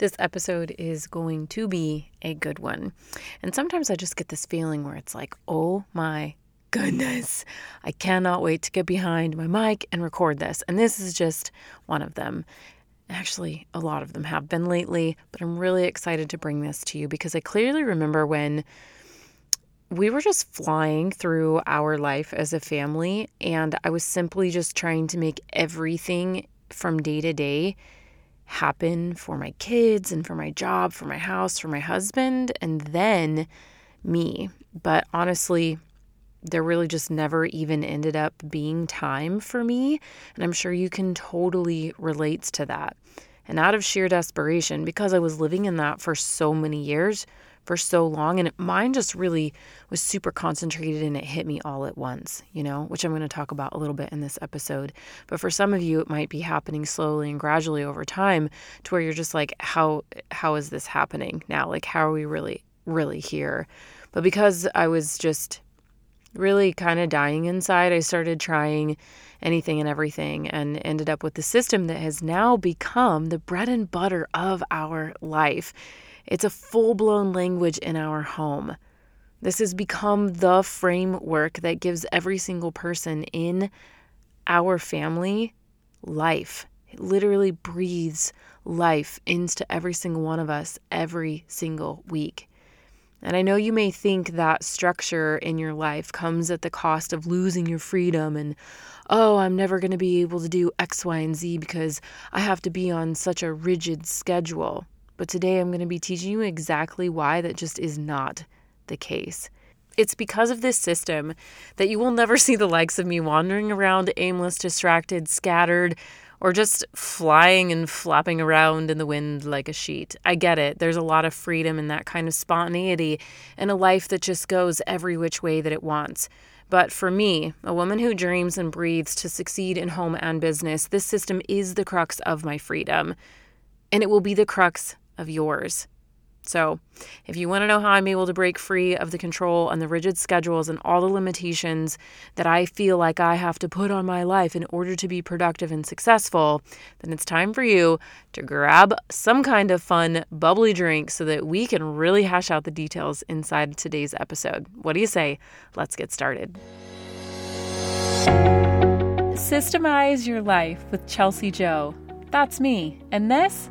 This episode is going to be a good one. And sometimes I just get this feeling where it's like, oh my goodness, I cannot wait to get behind my mic and record this. And this is just one of them. Actually, a lot of them have been lately, but I'm really excited to bring this to you because I clearly remember when we were just flying through our life as a family, and I was simply just trying to make everything from day to day happen for my kids and for my job, for my house, for my husband, and then me. But honestly, there really just never even ended up being time for me. And I'm sure you can totally relate to that. And out of sheer desperation, because I was living in that for so many years, for so long. And mine just really was super concentrated and it hit me all at once, you know, which I'm going to talk about a little bit in this episode. But for some of you, it might be happening slowly and gradually over time to where you're just like, how, how is this happening now? Like, how are we really, really here? But because I was just really kind of dying inside, I started trying anything and everything and ended up with the system that has now become the bread and butter of our life. It's a full blown language in our home. This has become the framework that gives every single person in our family life. It literally breathes life into every single one of us every single week. And I know you may think that structure in your life comes at the cost of losing your freedom and, oh, I'm never going to be able to do X, Y, and Z because I have to be on such a rigid schedule. But today I'm going to be teaching you exactly why that just is not the case. It's because of this system that you will never see the likes of me wandering around aimless, distracted, scattered, or just flying and flapping around in the wind like a sheet. I get it. There's a lot of freedom in that kind of spontaneity and a life that just goes every which way that it wants. But for me, a woman who dreams and breathes to succeed in home and business, this system is the crux of my freedom. And it will be the crux of yours. So, if you want to know how I'm able to break free of the control and the rigid schedules and all the limitations that I feel like I have to put on my life in order to be productive and successful, then it's time for you to grab some kind of fun, bubbly drink so that we can really hash out the details inside today's episode. What do you say? Let's get started. Systemize Your Life with Chelsea Joe. That's me. And this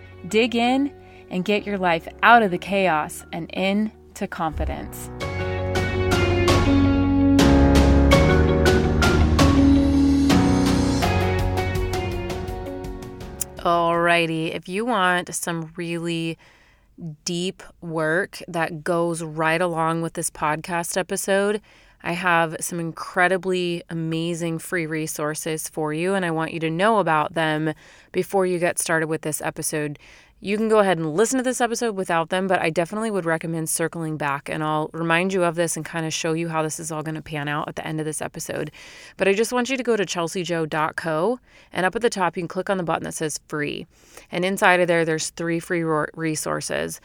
dig in, and get your life out of the chaos and into confidence. Alrighty, if you want some really deep work that goes right along with this podcast episode, I have some incredibly amazing free resources for you, and I want you to know about them before you get started with this episode. You can go ahead and listen to this episode without them, but I definitely would recommend circling back and I'll remind you of this and kind of show you how this is all going to pan out at the end of this episode. But I just want you to go to chelseajoe.co and up at the top, you can click on the button that says free. And inside of there, there's three free resources.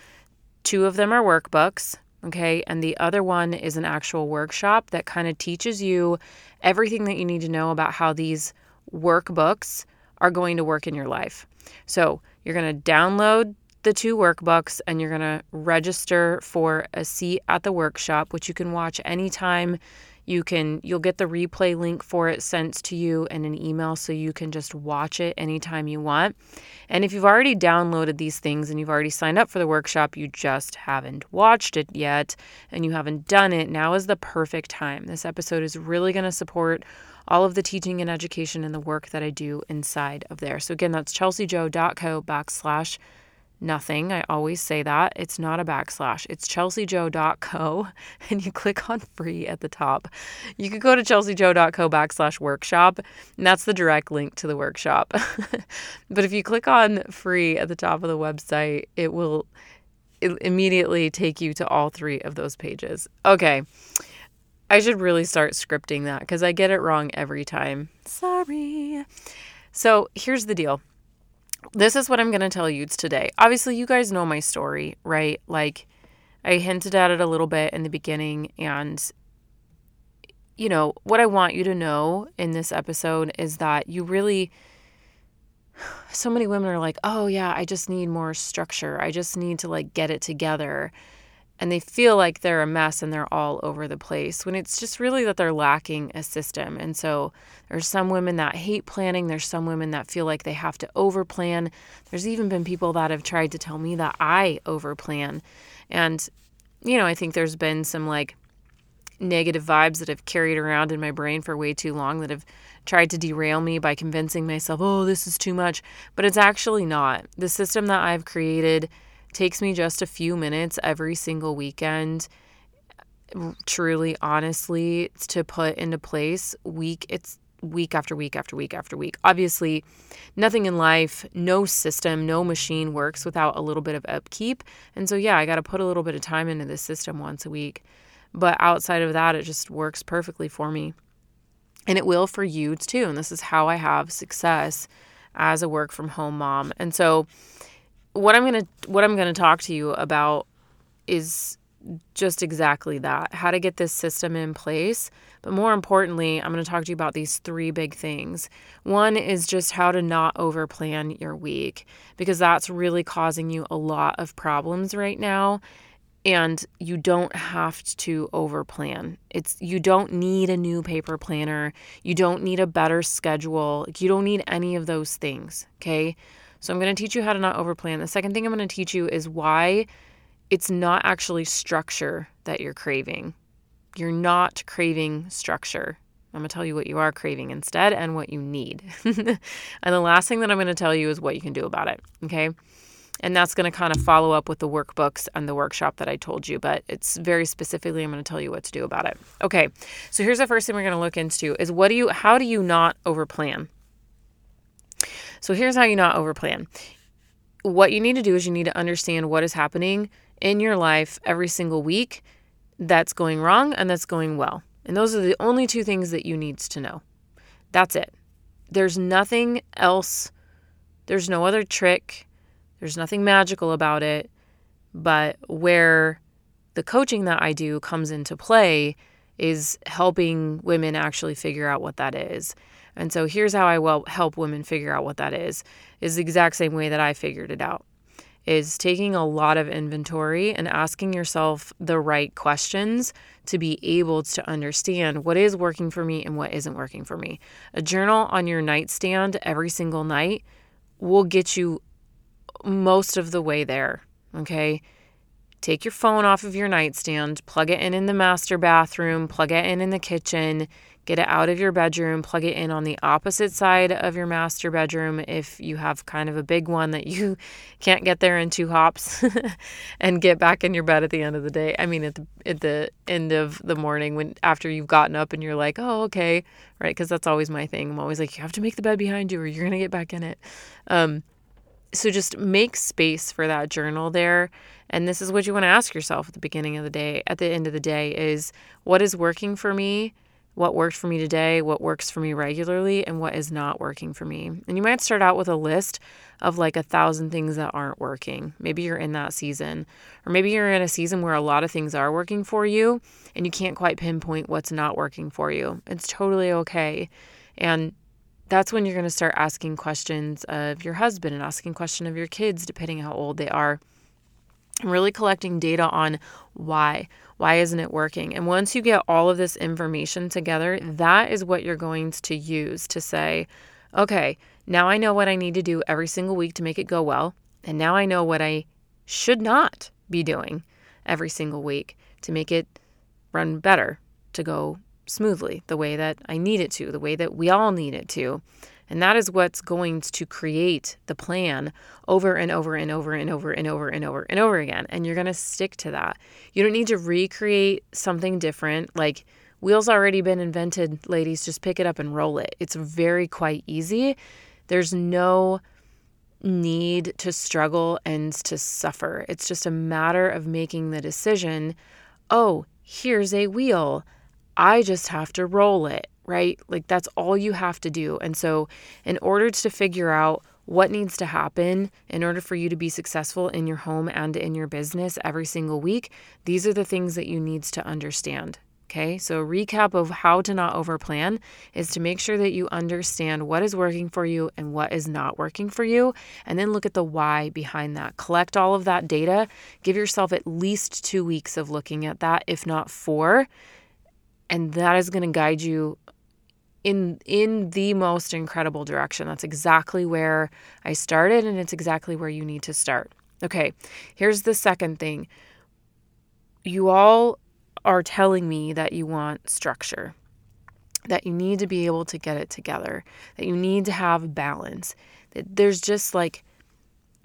Two of them are workbooks, Okay. And the other one is an actual workshop that kind of teaches you everything that you need to know about how these workbooks are going to work in your life. So you're going to download the two workbooks and you're going to register for a seat at the workshop, which you can watch anytime you can you'll get the replay link for it sent to you in an email so you can just watch it anytime you want. And if you've already downloaded these things and you've already signed up for the workshop, you just haven't watched it yet and you haven't done it, now is the perfect time. This episode is really going to support all of the teaching and education and the work that I do inside of there. So again, that's chelseajoe.co backslash nothing. I always say that. It's not a backslash. It's chelseajoe.co and you click on free at the top. You could go to chelseajoe.co backslash workshop and that's the direct link to the workshop. but if you click on free at the top of the website, it will immediately take you to all three of those pages. Okay. I should really start scripting that because I get it wrong every time. Sorry. So here's the deal this is what I'm going to tell you today. Obviously, you guys know my story, right? Like, I hinted at it a little bit in the beginning. And, you know, what I want you to know in this episode is that you really, so many women are like, oh, yeah, I just need more structure. I just need to, like, get it together and they feel like they're a mess and they're all over the place when it's just really that they're lacking a system. And so there's some women that hate planning, there's some women that feel like they have to overplan. There's even been people that have tried to tell me that I overplan. And you know, I think there's been some like negative vibes that have carried around in my brain for way too long that have tried to derail me by convincing myself, "Oh, this is too much." But it's actually not. The system that I've created takes me just a few minutes every single weekend truly honestly to put into place week it's week after week after week after week. Obviously nothing in life no system no machine works without a little bit of upkeep. And so yeah i got to put a little bit of time into this system once a week. But outside of that it just works perfectly for me. And it will for you too. And this is how i have success as a work from home mom. And so what I'm to what I'm to talk to you about is just exactly that. How to get this system in place. But more importantly, I'm going to talk to you about these three big things. One is just how to not overplan your week because that's really causing you a lot of problems right now and you don't have to overplan. It's you don't need a new paper planner. You don't need a better schedule. You don't need any of those things, okay? So I'm going to teach you how to not overplan. The second thing I'm going to teach you is why it's not actually structure that you're craving. You're not craving structure. I'm going to tell you what you are craving instead and what you need. and the last thing that I'm going to tell you is what you can do about it. Okay. And that's going to kind of follow up with the workbooks and the workshop that I told you, but it's very specifically, I'm going to tell you what to do about it. Okay. So here's the first thing we're going to look into is what do you, how do you not overplan? So here's how you not overplan. What you need to do is you need to understand what is happening in your life every single week that's going wrong and that's going well. And those are the only two things that you need to know. That's it. There's nothing else. There's no other trick. There's nothing magical about it. But where the coaching that I do comes into play is helping women actually figure out what that is. And so here's how I will help women figure out what that is. Is the exact same way that I figured it out. Is taking a lot of inventory and asking yourself the right questions to be able to understand what is working for me and what isn't working for me. A journal on your nightstand every single night will get you most of the way there. Okay. Take your phone off of your nightstand, plug it in in the master bathroom, plug it in in the kitchen, get it out of your bedroom, plug it in on the opposite side of your master bedroom if you have kind of a big one that you can't get there in two hops and get back in your bed at the end of the day. I mean at the at the end of the morning when after you've gotten up and you're like, "Oh, okay." Right? Cuz that's always my thing. I'm always like, "You have to make the bed behind you or you're to get back in it." Um so just make space for that journal there and this is what you want to ask yourself at the beginning of the day at the end of the day is what is working for me what worked for me today, what works for me regularly, and what is not working for me. And you might start out with a list of like a thousand things that aren't working. Maybe you're in that season, or maybe you're in a season where a lot of things are working for you and you can't quite pinpoint what's not working for you. It's totally okay. And that's when you're going to start asking questions of your husband and asking questions of your kids, depending how old they are. And really collecting data on why. Why isn't it working? And once you get all of this information together, that is what you're going to use to say, okay, now I know what I need to do every single week to make it go well. And now I know what I should not be doing every single week to make it run better, to go smoothly, the way that I need it to, the way that we all need it to. And that is what's going to create the plan over and over and over and over and over and over and over again. And you're going to stick to that. You don't need to recreate something different. Like wheels already been invented, ladies, just pick it up and roll it. It's very quite easy. There's no need to struggle and to suffer. It's just a matter of making the decision oh, here's a wheel. I just have to roll it, right? Like that's all you have to do. And so, in order to figure out what needs to happen in order for you to be successful in your home and in your business every single week, these are the things that you need to understand. Okay, so recap of how to not overplan is to make sure that you understand what is working for you and what is not working for you, and then look at the why behind that. Collect all of that data. Give yourself at least two weeks of looking at that, if not four, and that is going to guide you in in the most incredible direction. That's exactly where I started, and it's exactly where you need to start. Okay, here's the second thing. You all are telling me that you want structure, that you need to be able to get it together, that you need to have balance. That there's just like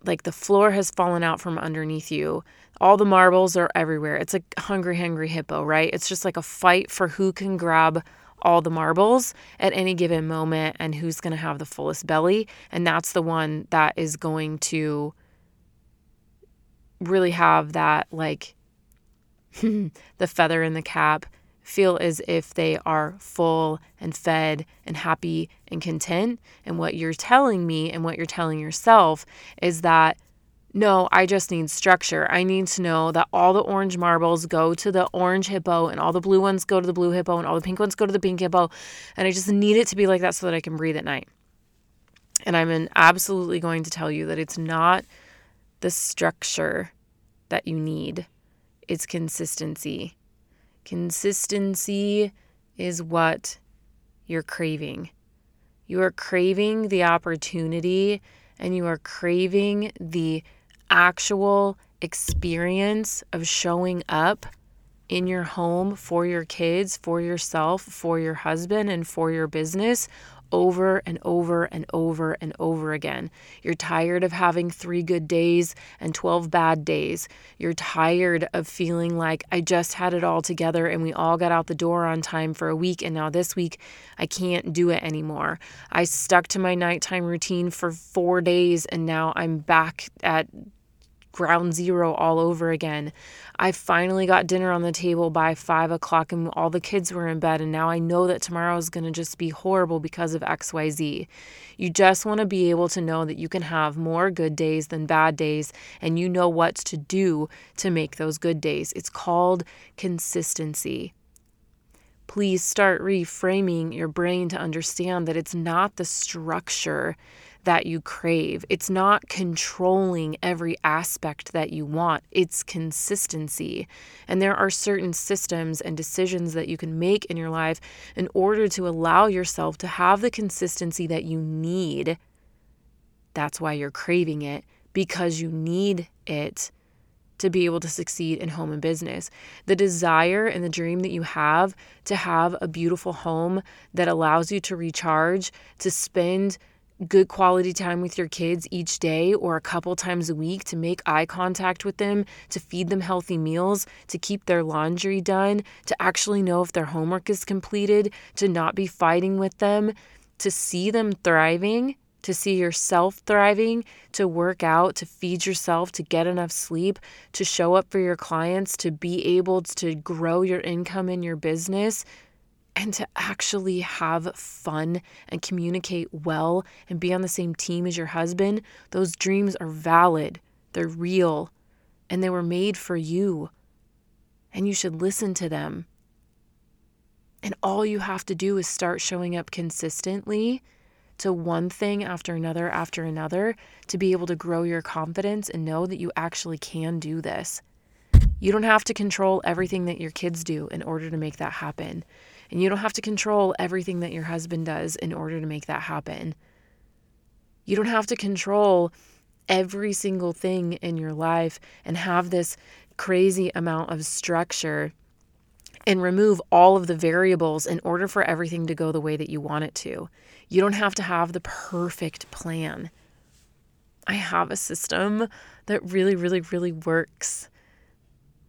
like the floor has fallen out from underneath you. All the marbles are everywhere. It's like hungry hungry hippo, right? It's just like a fight for who can grab all the marbles at any given moment and who's going to have the fullest belly and that's the one that is going to really have that like the feather in the cap, feel as if they are full and fed and happy and content. And what you're telling me and what you're telling yourself is that no, I just need structure. I need to know that all the orange marbles go to the orange hippo and all the blue ones go to the blue hippo and all the pink ones go to the pink hippo. And I just need it to be like that so that I can breathe at night. And I'm absolutely going to tell you that it's not the structure that you need it's consistency. Consistency is what you're craving. You are craving the opportunity and you are craving the actual experience of showing up in your home for your kids, for yourself, for your husband, and for your business over and over and over and over again. You're tired of having three good days and 12 bad days. You're tired of feeling like I just had it all together and we all got out the door on time for a week and now this week I can't do it anymore. I stuck to my nighttime routine for four days and now I'm back at ground zero all over again. I finally got dinner on the table by five o'clock and all the kids were in bed, and now I know that tomorrow is going to just be horrible because of XYZ. You just want to be able to know that you can have more good days than bad days, and you know what to do to make those good days. It's called consistency please start reframing your brain to understand that it's not the structure that you crave. It's not controlling every aspect that you want, it's consistency. And there are certain systems and decisions that you can make in your life in order to allow yourself to have the consistency that you need. That's why you're craving it, because you need it to be able to succeed in home and business. The desire and the dream that you have to have a beautiful home that allows you to recharge, to spend good quality time with your kids each day or a couple times a week to make eye contact with them, to feed them healthy meals, to keep their laundry done, to actually know if their homework is completed, to not be fighting with them, to see them thriving, to see yourself thriving, to work out, to feed yourself, to get enough sleep, to show up for your clients, to be able to grow your income in your business and to actually have fun and communicate well and be on the same team as your husband, those dreams are valid, they're real, and they were made for you. And you should listen to them. And all you have to do is start showing up consistently to one thing after another after another to be able to grow your confidence and know that you actually can do this. You don't have to control everything that your kids do in order to make that happen. And you don't have to control everything that your husband does in order to make that happen. You don't have to control every single thing in your life and have this crazy amount of structure and remove all of the variables in order for everything to go the way that you want it to. You don't have to have the perfect plan. I have a system that really, really, really works,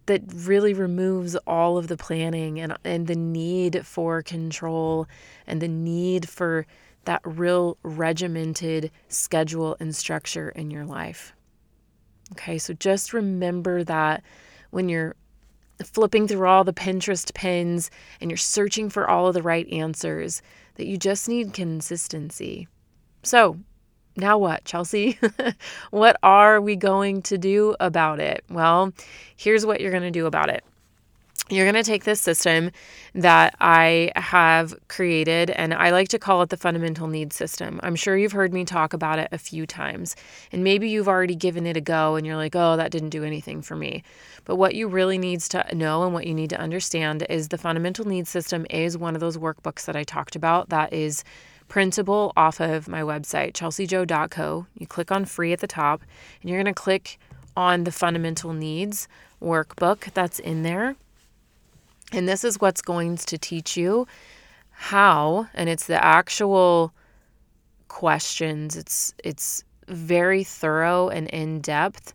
that really removes all of the planning and, and the need for control and the need for that real regimented schedule and structure in your life. Okay, so just remember that when you're flipping through all the Pinterest pins and you're searching for all of the right answers, that you just need consistency. So, now what, Chelsea? what are we going to do about it? Well, here's what you're going to do about it you're going to take this system that I have created, and I like to call it the fundamental needs system. I'm sure you've heard me talk about it a few times, and maybe you've already given it a go and you're like, oh, that didn't do anything for me. But what you really needs to know and what you need to understand is the fundamental needs system is one of those workbooks that I talked about that is printable off of my website, chelseajoe.co. You click on free at the top, and you're going to click on the fundamental needs workbook that's in there and this is what's going to teach you how, and it's the actual questions. It's it's very thorough and in depth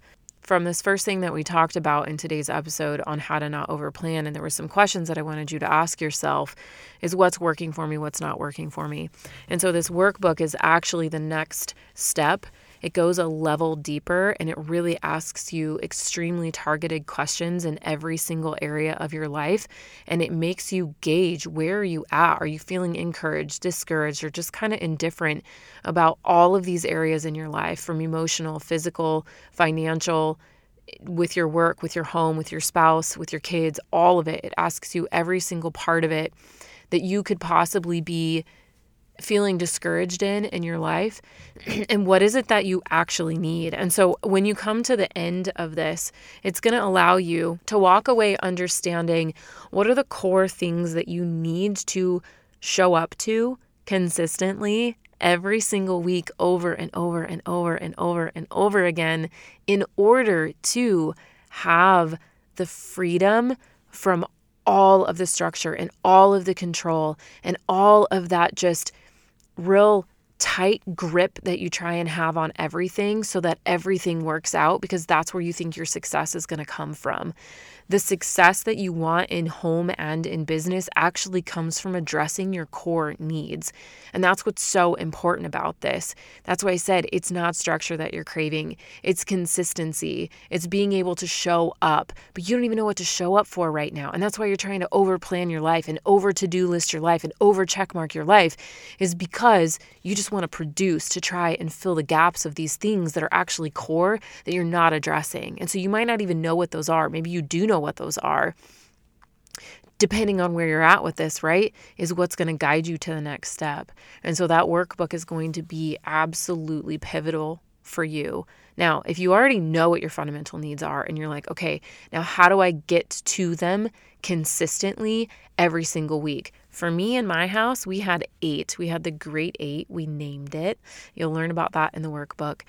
from this first thing that we talked about in today's episode on how to not overplan and there were some questions that I wanted you to ask yourself is what's working for me, what's not working for me. And so this workbook is actually the next step it goes a level deeper and it really asks you extremely targeted questions in every single area of your life. And it makes you gauge where you at? Are you feeling encouraged, discouraged, or just kind of indifferent about all of these areas in your life from emotional, physical, financial, with your work, with your home, with your spouse, with your kids, all of it. It asks you every single part of it that you could possibly be feeling discouraged in in your life and what is it that you actually need? And so when you come to the end of this it's going to allow you to walk away understanding what are the core things that you need to show up to consistently every single week over and over and over and over and over again in order to have the freedom from all of the structure and all of the control and all of that just real tight grip that you try and have on everything so that everything works out because that's where you think your success is going to come from the success that you want in home and in business actually comes from addressing your core needs. And that's what's so important about this. That's why I said it's not structure that you're craving, it's consistency, it's being able to show up, but you don't even know what to show up for right now. And that's why you're trying to over plan your life and over to do list your life and over check mark your life, is because you just want to produce to try and fill the gaps of these things that are actually core that you're not addressing. And so you might not even know what those are. Maybe you do know know what those are depending on where you're at with this, right, is what's going to guide you to the next step. And so that workbook is going to be absolutely pivotal for you. Now, if you already know what your fundamental needs are and you're like, okay, now how do I get to them consistently every single week? For me in my house, we had eight. We had the Great Eight. We named it. You'll learn about that in the workbook.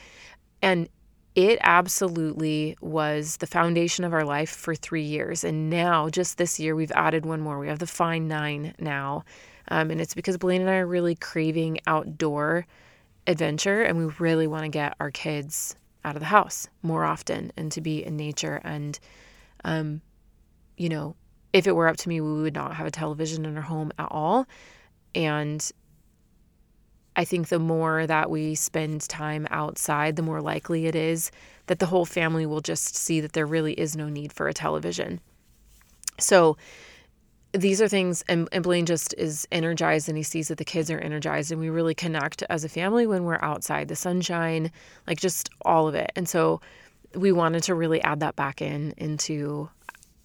And it absolutely was the foundation of our life for three years. And now, just this year, we've added one more. We have the Fine Nine now. Um, and it's because Blaine and I are really craving outdoor adventure and we really want to get our kids out of the house more often and to be in nature. And, um, you know, if it were up to me, we would not have a television in our home at all. And I think the more that we spend time outside, the more likely it is that the whole family will just see that there really is no need for a television. So, these are things, and, and Blaine just is energized and he sees that the kids are energized, and we really connect as a family when we're outside, the sunshine, like just all of it. And so, we wanted to really add that back in into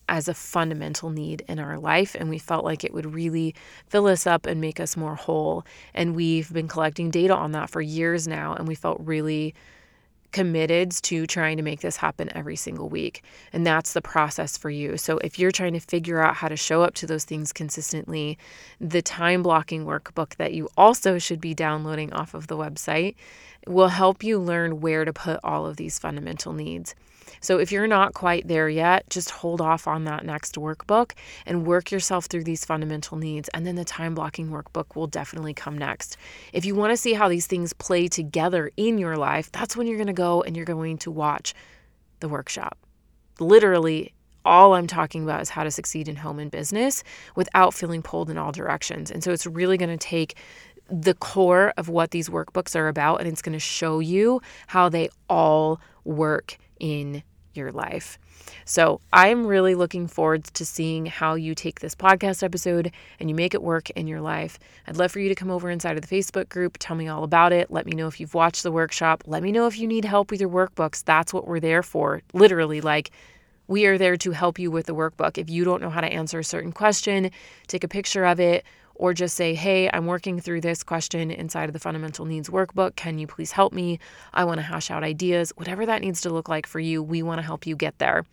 as a fundamental need in our life. And we felt like it would really fill us up and make us more whole. And we've been collecting data on that for years now. And we felt really committed to trying to make this happen every single week. And that's the process for you. So if you're trying to figure out how to show up to those things consistently, the time blocking workbook that you also should be downloading off of the website will help you learn where to put all of these fundamental needs. So if you're not quite there yet, just hold off on that next workbook and work yourself through these fundamental needs. And then the time blocking workbook will definitely come next. If you want to see how these things play together in your life, that's when you're going to go and you're going to watch the workshop. Literally, all I'm talking about is how to succeed in home and business without feeling pulled in all directions. And so it's really going to take the core of what these workbooks are about and it's going to show you how they all work in your life. So I'm really looking forward to seeing how you take this podcast episode and you make it work in your life. I'd love for you to come over inside of the Facebook group, tell me all about it. Let me know if you've watched the workshop. Let me know if you need help with your workbooks. That's what we're there for. Literally, like, we are there to help you with the workbook. If you don't know how to answer a certain question, take a picture of it or just say, Hey, I'm working through this question inside of the fundamental needs workbook. Can you please help me? I want to hash out ideas. Whatever that needs to look like for you, we want to help you get there.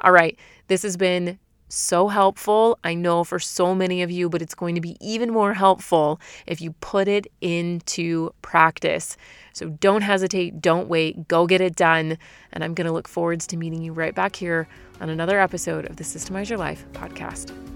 All right, this has been so helpful. I know for so many of you, but it's going to be even more helpful if you put it into practice. So don't hesitate, don't wait, go get it done. And I'm going to look forward to meeting you right back here on another episode of the Systemize Your Life podcast.